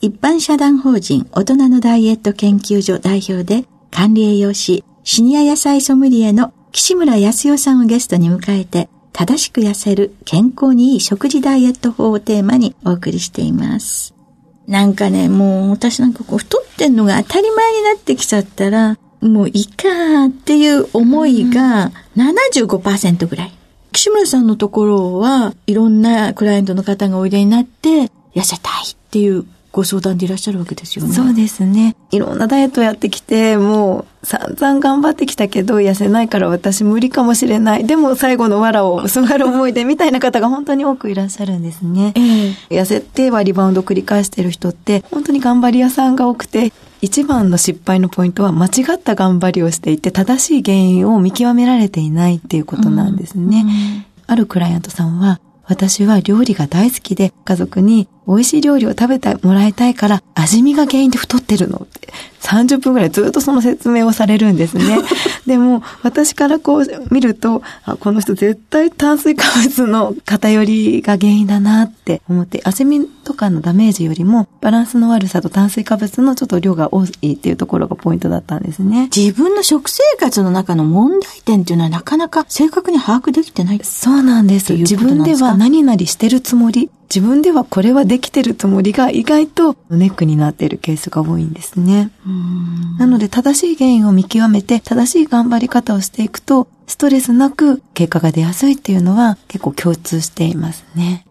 一般社団法人大人のダイエット研究所代表で管理栄養士シニア野菜ソムリエの岸村康代さんをゲストに迎えて正しく痩せる健康にいい食事ダイエット法をテーマにお送りしています。なんかね、もう私なんかこう太ってんのが当たり前になってきちゃったら、もういいかっていう思いが75%ぐらい。岸村さんのところはいろんなクライアントの方がおいでになって痩せたいっていうご相談でいらっしゃるわけですよね。そうですね。いろんなダイエットやってきて、もう散々頑張ってきたけど、痩せないから私無理かもしれない。でも最後の藁をすがる思い出みたいな方が本当に多くいらっしゃるんですね。えー、痩せてはリバウンド繰り返してる人って、本当に頑張り屋さんが多くて、一番の失敗のポイントは間違った頑張りをしていて、正しい原因を見極められていないっていうことなんですね。うんうん、あるクライアントさんは、私は料理が大好きで家族に美味しい料理を食べてもらいたいから味見が原因で太ってるのって30分ぐらいずっとその説明をされるんですね。でも私からこう見るとあこの人絶対炭水化物の偏りが原因だなって思って味見とかのダメージよりもバランスの悪さと炭水化物のちょっと量が多いっていうところがポイントだったんですね。自分の食生活の中の問題点っていうのはなかなか正確に把握できてないそうなんです。自分では何々してるつもり自分ではこれはできてるつもりが意外とネックになっているケースが多いんですね。なので正しい原因を見極めて正しい頑張り方をしていくとストレスなく結果が出やすいっていうのは結構共通していますね。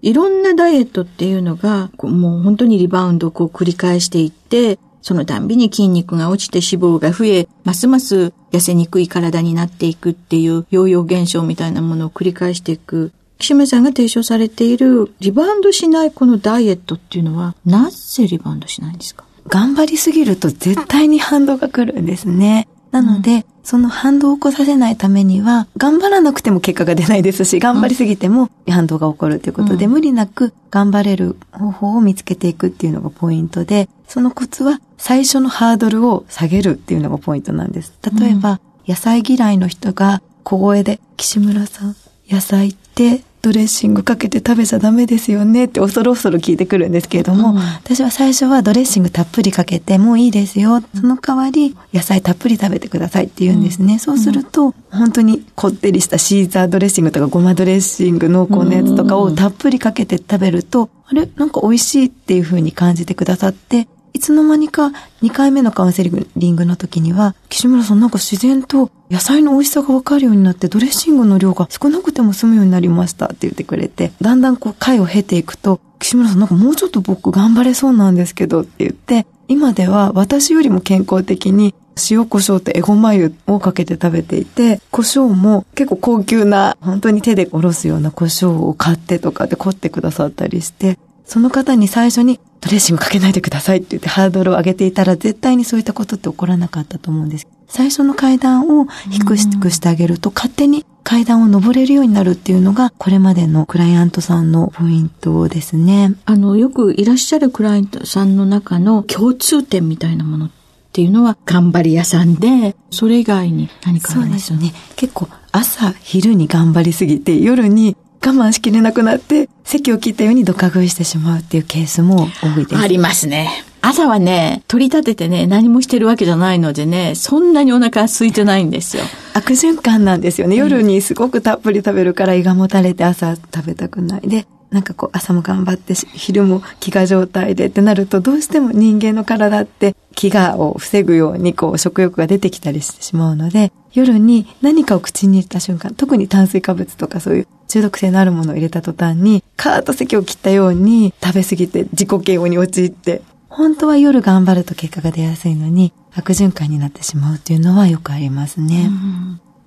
いろんなダイエットっていうのがもう本当にリバウンドをこう繰り返していってそのたんびに筋肉が落ちて脂肪が増え、ますます痩せにくい体になっていくっていうヨーヨー現象みたいなものを繰り返していく。岸村さんが提唱されているリバウンドしないこのダイエットっていうのは、なぜリバウンドしないんですか？頑張りすぎると絶対に反動が来るんですね。なので、うん、その反動を起こさせないためには、頑張らなくても結果が出ないですし、頑張りすぎても反動が起こるということで、うん、無理なく頑張れる方法を見つけていくっていうのがポイントで、そのコツは最初のハードルを下げるっていうのがポイントなんです。例えば、うん、野菜嫌いの人が小声で、岸村さん、野菜ってドレッシングかけて食べちゃダメですよねって恐る恐る聞いてくるんですけれども、うん、私は最初はドレッシングたっぷりかけてもういいですよ。その代わり野菜たっぷり食べてくださいって言うんですね。うん、そうすると、本当にこってりしたシーザードレッシングとかごまドレッシング濃厚なやつとかをたっぷりかけて食べると、あれ？なんか美味しいっていう風に感じてくださって、いつの間にか2回目のカウンセリングの時には、岸村さんなんか自然と野菜の美味しさがわかるようになってドレッシングの量が少なくても済むようになりましたって言ってくれて、だんだんこう回を経ていくと、岸村さんなんかもうちょっと僕頑張れそうなんですけどって言って、今では私よりも健康的に塩胡椒とエゴマ油をかけて食べていて、胡椒も結構高級な、本当に手でおろすような胡椒を買ってとかで凝ってくださったりして、その方に最初にドレッシングかけないでくださいって言ってハードルを上げていたら絶対にそういったことって起こらなかったと思うんです。最初の階段を低くしてあげると勝手に階段を登れるようになるっていうのがこれまでのクライアントさんのポイントですね。あの、よくいらっしゃるクライアントさんの中の共通点みたいなものっっていうのは頑張り屋さんで、それ以外に何かありますよね。結構朝、昼に頑張りすぎて、夜に我慢しきれなくなって、席を切ったようにドカ食いしてしまうっていうケースも多いです。ありますね。朝はね、取り立ててね、何もしてるわけじゃないのでね、そんなにお腹空いてないんですよ。悪循環なんですよね。夜にすごくたっぷり食べるから胃がもたれて朝食べたくない。で、なんかこう朝も頑張って昼も飢餓状態でってなるとどうしても人間の体って飢餓を防ぐようにこう食欲が出てきたりしてしまうので夜に何かを口に入れた瞬間特に炭水化物とかそういう中毒性のあるものを入れた途端にカーッと席を切ったように食べ過ぎて自己嫌悪に陥って本当は夜頑張ると結果が出やすいのに悪循環になってしまうっていうのはよくありますね。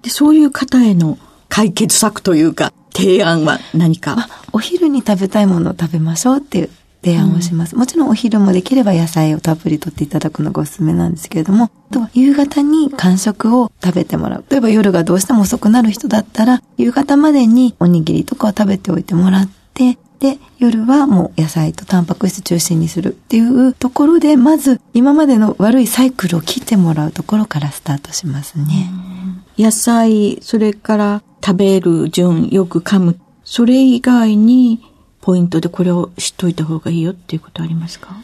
でそういう方への解決策というか提案は何か、まあ、お昼に食べたいものを食べましょうっていう提案をします。うん、もちろんお昼もできれば野菜をたっぷりとっていただくのがおすすめなんですけれども、とは夕方に間食を食べてもらう。例えば夜がどうしても遅くなる人だったら、夕方までにおにぎりとかを食べておいてもらって、で、夜はもう野菜とタンパク質中心にするっていうところで、まず今までの悪いサイクルを切ってもらうところからスタートしますね。野菜、それから食べる順、よく噛む。それ以外に、ポイントでこれを知っといた方がいいよっていうことありますか？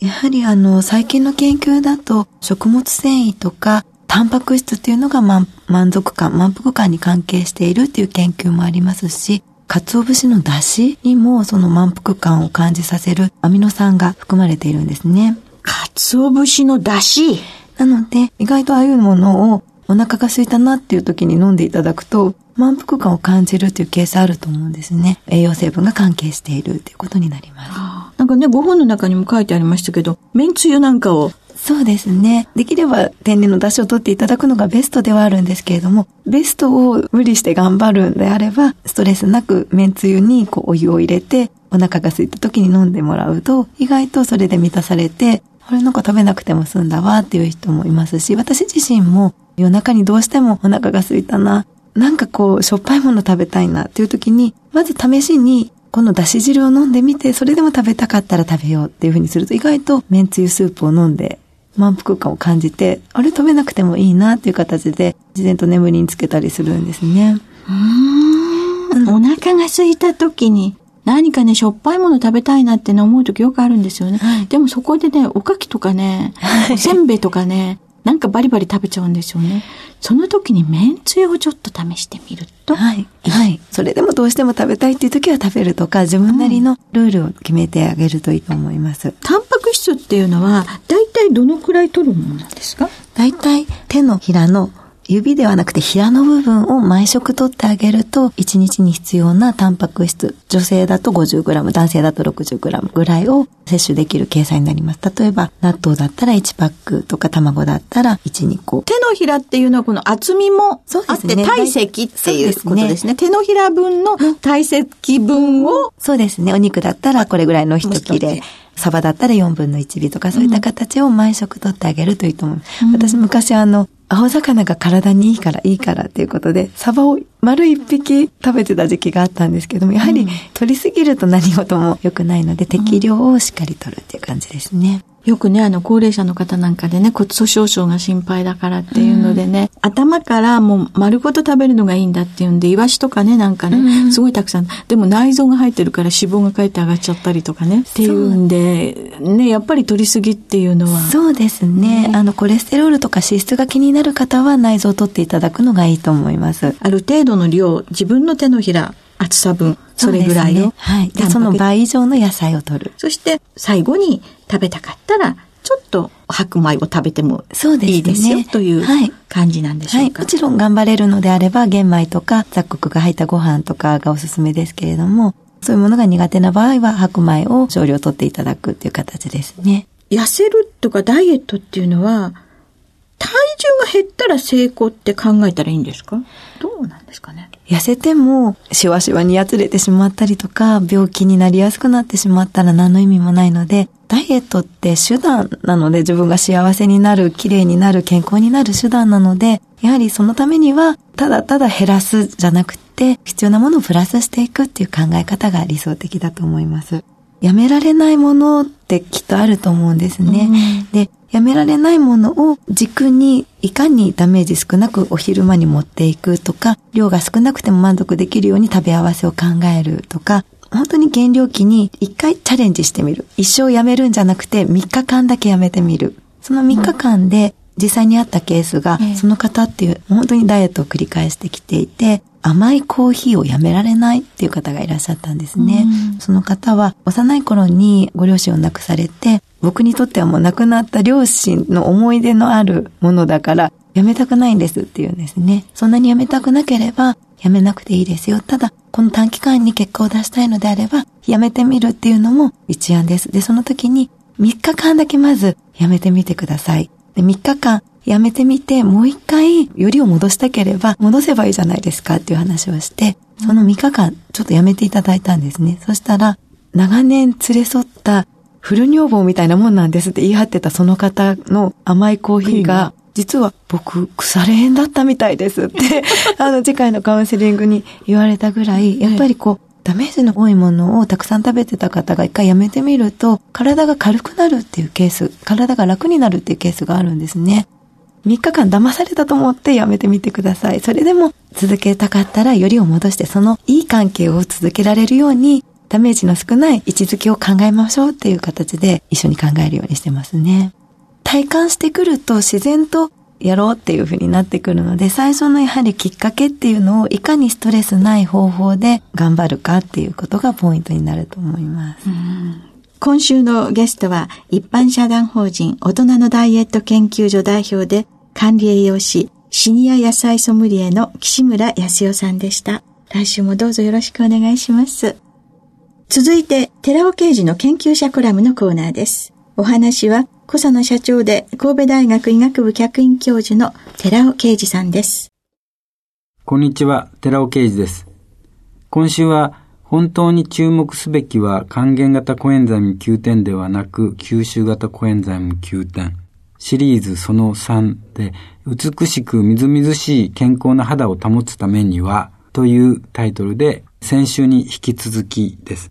やはりあの、最近の研究だと、食物繊維とか、タンパク質っていうのが満足感、満腹感に関係しているっていう研究もありますし、鰹節の出汁にもその満腹感を感じさせるアミノ酸が含まれているんですね。鰹節の出汁？なので、意外とああいうものをお腹が空いたなっていう時に飲んでいただくと、満腹感を感じるっていうケースあると思うんですね。栄養成分が関係しているっていうことになります。なんかね、ご本の中にも書いてありましたけど、麺つゆなんかをそうですね。できれば天然の出汁を取っていただくのがベストではあるんですけれども、ベストを無理して頑張るんであれば、ストレスなく麺つゆにこうお湯を入れて、お腹が空いた時に飲んでもらうと、意外とそれで満たされて、これなんか食べなくても済んだわっていう人もいますし、私自身も夜中にどうしてもお腹が空いたな、なんかこう、しょっぱいもの食べたいなっていう時に、まず試しに、このだし汁を飲んでみて、それでも食べたかったら食べようっていうふうにすると、意外と麺つゆスープを飲んで、満腹感を感じて、あれ食べなくてもいいなっていう形で、自然と眠りにつけたりするんですね。うん。お腹が空いた時に、何かね、しょっぱいもの食べたいなってね、思う時よくあるんですよね。はい、でもそこでね、おかきとかね、おせんべいとかね、なんかバリバリ食べちゃうんですよね。その時に麺つゆをちょっと試してみると。はい。はい。それでもどうしても食べたいっていう時は食べるとか、自分なりのルールを決めてあげるといいと思います。タンパク質っていうのは、だいたいどのくらい取るものなんですか？だいたい手のひらの指ではなくて平の部分を毎食取ってあげると、1日に必要なタンパク質、女性だと 50g、男性だと 60g ぐらいを摂取できる計算になります。例えば、納豆だったら1パックとか卵だったら1、2個。手のひらっていうのはこの厚みもあって、ね、体積っていうことですね。手のひら分の体積分を。そうですね。お肉だったらこれぐらいの一切れ。サバだったら4分の1尾とかそういった形を毎食取ってあげるといいと思う。うん、私昔あの、青魚が体にいいからいいからっていうことで、サバを丸一匹食べてた時期があったんですけども、やはり取りすぎると何事も良くないので、適量をしっかり取るっていう感じですね。よくね、あの、高齢者の方なんかでね、骨粗鬆症が心配だからっていうのでね、うん、頭からもう丸ごと食べるのがいいんだっていうんで、イワシとかね、なんかね、うん、すごいたくさん、でも内臓が入ってるから脂肪がかえって上がっちゃったりとかね、っていうんで、ね、やっぱり取りすぎっていうのは。そうですね。ねあの、コレステロールとか脂質が気になる方は内臓を取っていただくのがいいと思います。ある程度の量、自分の手のひら、厚さ分、それぐらいを、ね、はい。で、その倍以上の野菜を取る。そして、最後に食べたかったら、ちょっと白米を食べてもいいですよ、ね、という感じなんでしょうか、はい、もちろん頑張れるのであれば玄米とか雑穀が入ったご飯とかがおすすめですけれどもそういうものが苦手な場合は白米を少量取っていただくっていう形ですね。痩せるとかダイエットっていうのは体重が減ったら成功って考えたらいいんですか？どうなんですかね？痩せても、しわしわにやつれてしまったりとか、病気になりやすくなってしまったら何の意味もないので、ダイエットって手段なので自分が幸せになる、綺麗になる、健康になる手段なので、やはりそのためには、ただただ減らすじゃなくて、必要なものをプラスしていくっていう考え方が理想的だと思います。やめられないものってきっとあると思うんですね。うん、で、やめられないものを軸にいかにダメージ少なくお昼間に持っていくとか、量が少なくても満足できるように食べ合わせを考えるとか、本当に減量期に一回チャレンジしてみる。一生やめるんじゃなくて3日間だけやめてみる。その3日間で実際にあったケースが、その方っていう本当にダイエットを繰り返してきていて、甘いコーヒーをやめられないっていう方がいらっしゃったんですね。その方は幼い頃にご両親を亡くされて、僕にとってはもう亡くなった両親の思い出のあるものだから、やめたくないんですっていうんですね。そんなにやめたくなければ、やめなくていいですよ。ただ、この短期間に結果を出したいのであれば、やめてみるっていうのも一案です。で、その時に3日間だけまずやめてみてください。で、3日間やめてみて、もう一回、よりを戻したければ、戻せばいいじゃないですかっていう話をして、その3日間、ちょっとやめていただいたんですね。そしたら、長年連れ添ったフル女房みたいなもんなんですって言い張ってたその方の甘いコーヒーが、実は僕、腐れ縁だったみたいですって、あの、次回のカウンセリングに言われたぐらい、やっぱりこう、ダメージの多いものをたくさん食べてた方が一回やめてみると、体が軽くなるっていうケース、体が楽になるっていうケースがあるんですね。3日間騙されたと思ってやめてみてください。それでも続けたかったらよりを戻してそのいい関係を続けられるようにダメージの少ない位置づけを考えましょうっていう形で一緒に考えるようにしてますね。体感してくると自然とやろうっていう風になってくるので、最初のやはりきっかけっていうのをいかにストレスない方法で頑張るかっていうことがポイントになると思います。今週のゲストは一般社団法人大人のダイエット研究所代表で管理栄養士シニア野菜ソムリエの岸村康代さんでした。来週もどうぞよろしくお願いします。続いて、寺尾刑事の研究者コラムのコーナーです。お話は、小佐野社長で神戸大学医学部客員教授の寺尾啓二さんです。こんにちは、寺尾啓二です。今週は本当に注目すべきは還元型コエンザイム Q10ではなく吸収型コエンザイム Q10。シリーズその3で美しくみずみずしい健康な肌を保つためにはというタイトルで先週に引き続きです。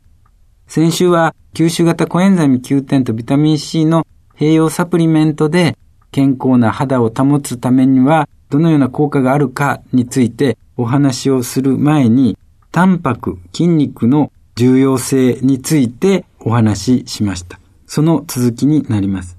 先週は吸収型コエンザイム Q10とビタミン C の併用サプリメントで健康な肌を保つためにはどのような効果があるかについてお話をする前にタンパク、筋肉の重要性についてお話ししました。その続きになります。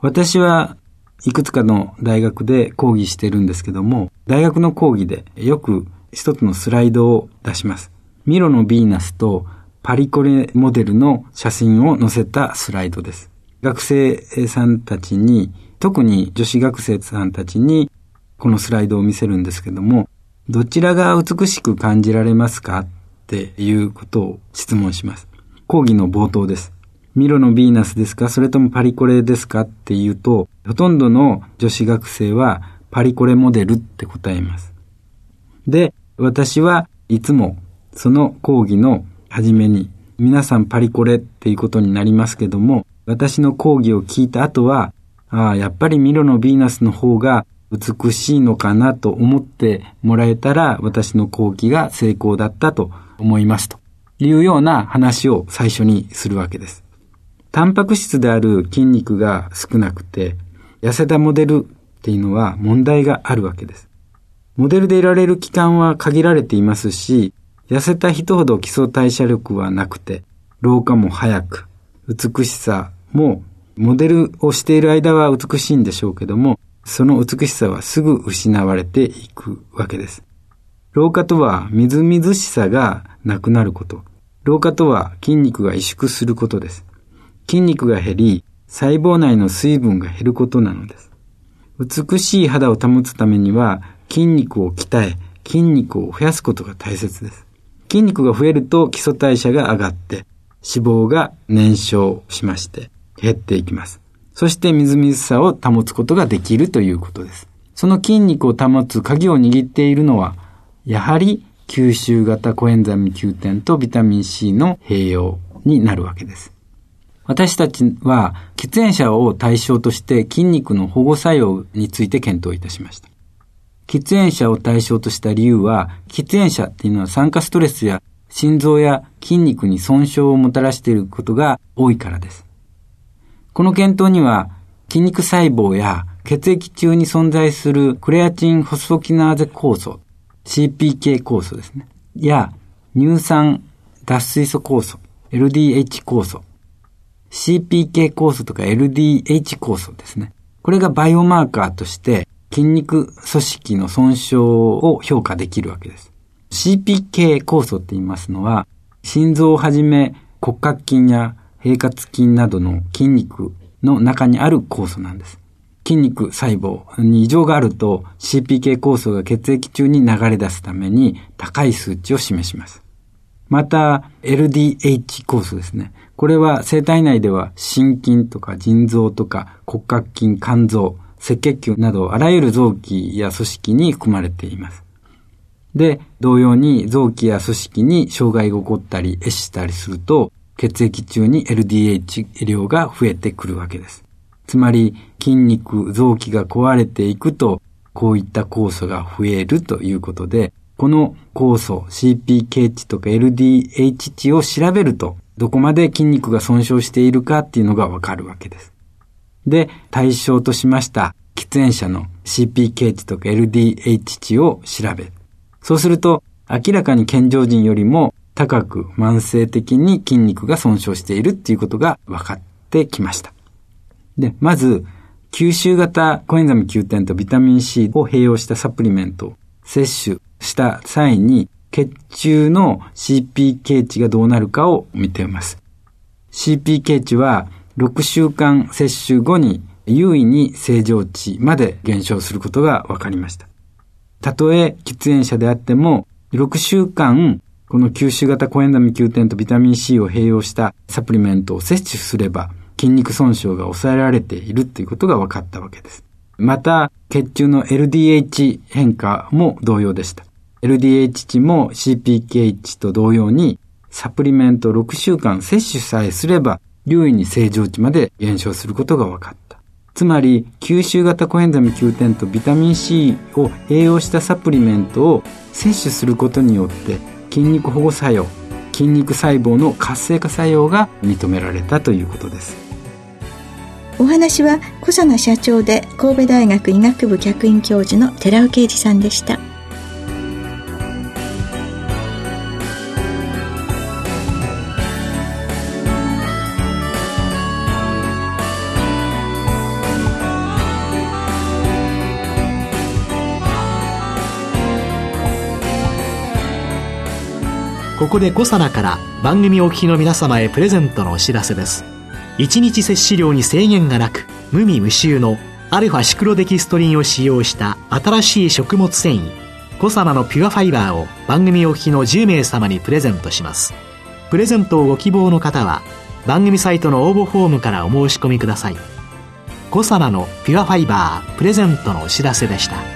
私はいくつかの大学で講義してるんですけども、大学の講義でよく一つのスライドを出します。ミロのヴィーナスとパリコレモデルの写真を載せたスライドです。学生さんたちに、特に女子学生さんたちにこのスライドを見せるんですけども、どちらが美しく感じられますかっていうことを質問します。講義の冒頭です。ミロのヴィーナスですか？それともパリコレですかっていうと、ほとんどの女子学生はパリコレモデルって答えます。で、私はいつもその講義の初めに皆さんパリコレっていうことになりますけども、私の講義を聞いた後は、ああ、やっぱりミロのヴィーナスの方が美しいのかなと思ってもらえたら私の後期が成功だったと思いますというような話を最初にするわけです。タンパク質である筋肉が少なくて痩せたモデルっていうのは問題があるわけです。モデルでいられる期間は限られていますし、痩せた人ほど基礎代謝力はなくて、老化も早く、美しさもうモデルをしている間は美しいんでしょうけども、その美しさはすぐ失われていくわけです。老化とはみずみずしさがなくなること。老化とは筋肉が萎縮することです。筋肉が減り、細胞内の水分が減ることなのです。美しい肌を保つためには筋肉を鍛え、筋肉を増やすことが大切です。筋肉が増えると基礎代謝が上がって、脂肪が燃焼しまして減っていきます。そしてみずみずしさを保つことができるということです。その筋肉を保つ鍵を握っているのは、やはり吸収型コエンザミ9点とビタミン C の併用になるわけです。私たちは喫煙者を対象として筋肉の保護作用について検討いたしました。喫煙者を対象とした理由は、喫煙者っていうのは酸化ストレスや心臓や筋肉に損傷をもたらしていることが多いからです。この検討には、筋肉細胞や血液中に存在するクレアチンホスフォキナーゼ酵素、CPK 酵素ですね。や、乳酸脱水素酵素、LDH 酵素、CPK 酵素とか LDH 酵素ですね。これがバイオマーカーとして筋肉組織の損傷を評価できるわけです。CPK 酵素って言いますのは、心臓をはじめ骨格筋や平滑筋などの筋肉の中にある酵素なんです。筋肉細胞に異常があると CPK 酵素が血液中に流れ出すために高い数値を示します。また LDH 酵素ですね。これは生体内では心筋とか腎臓とか骨格筋、肝臓、赤血球などあらゆる臓器や組織に含まれています。で、同様に臓器や組織に障害が起こったり、壊したりすると、血液中に LDH 量が増えてくるわけです。つまり、筋肉、臓器が壊れていくと、こういった酵素が増えるということで、この酵素、CPK 値とか LDH 値を調べると、どこまで筋肉が損傷しているかっていうのがわかるわけです。で、対象としました喫煙者の CPK 値とか LDH 値を調べる。そうすると、明らかに健常人よりも高く慢性的に筋肉が損傷しているっていうことが分かってきました。で、まず、吸収型コエンザム Q10 とビタミン C を併用したサプリメントを摂取した際に血中の CPK 値がどうなるかを見ています。CPK 値は6週間摂取後に優位に正常値まで減少することが分かりました。たとえ喫煙者であっても6週間この吸収型コエンザミ Q10 とビタミン C を併用したサプリメントを摂取すれば筋肉損傷が抑えられているということが分かったわけです。また、血中の LDH 変化も同様でした。LDH 値も CPK 値と同様にサプリメント6週間摂取さえすれば優位に正常値まで減少することが分かった。つまり、吸収型コエンザミ Q10 とビタミン C を併用したサプリメントを摂取することによって筋肉保護作用、筋肉細胞の活性化作用が認められたということです。お話は小佐奈社長で神戸大学医学部客員教授の寺尾啓二さんでした。ここでコサナから番組お聞きの皆様へプレゼントのお知らせです。1日摂取量に制限がなく無味無臭のアルファシクロデキストリンを使用した新しい食物繊維コサナのピュアファイバーを番組お聞きの10名様にプレゼントします。プレゼントをご希望の方は番組サイトの応募フォームからお申し込みください。コサナのピュアファイバープレゼントのお知らせでした。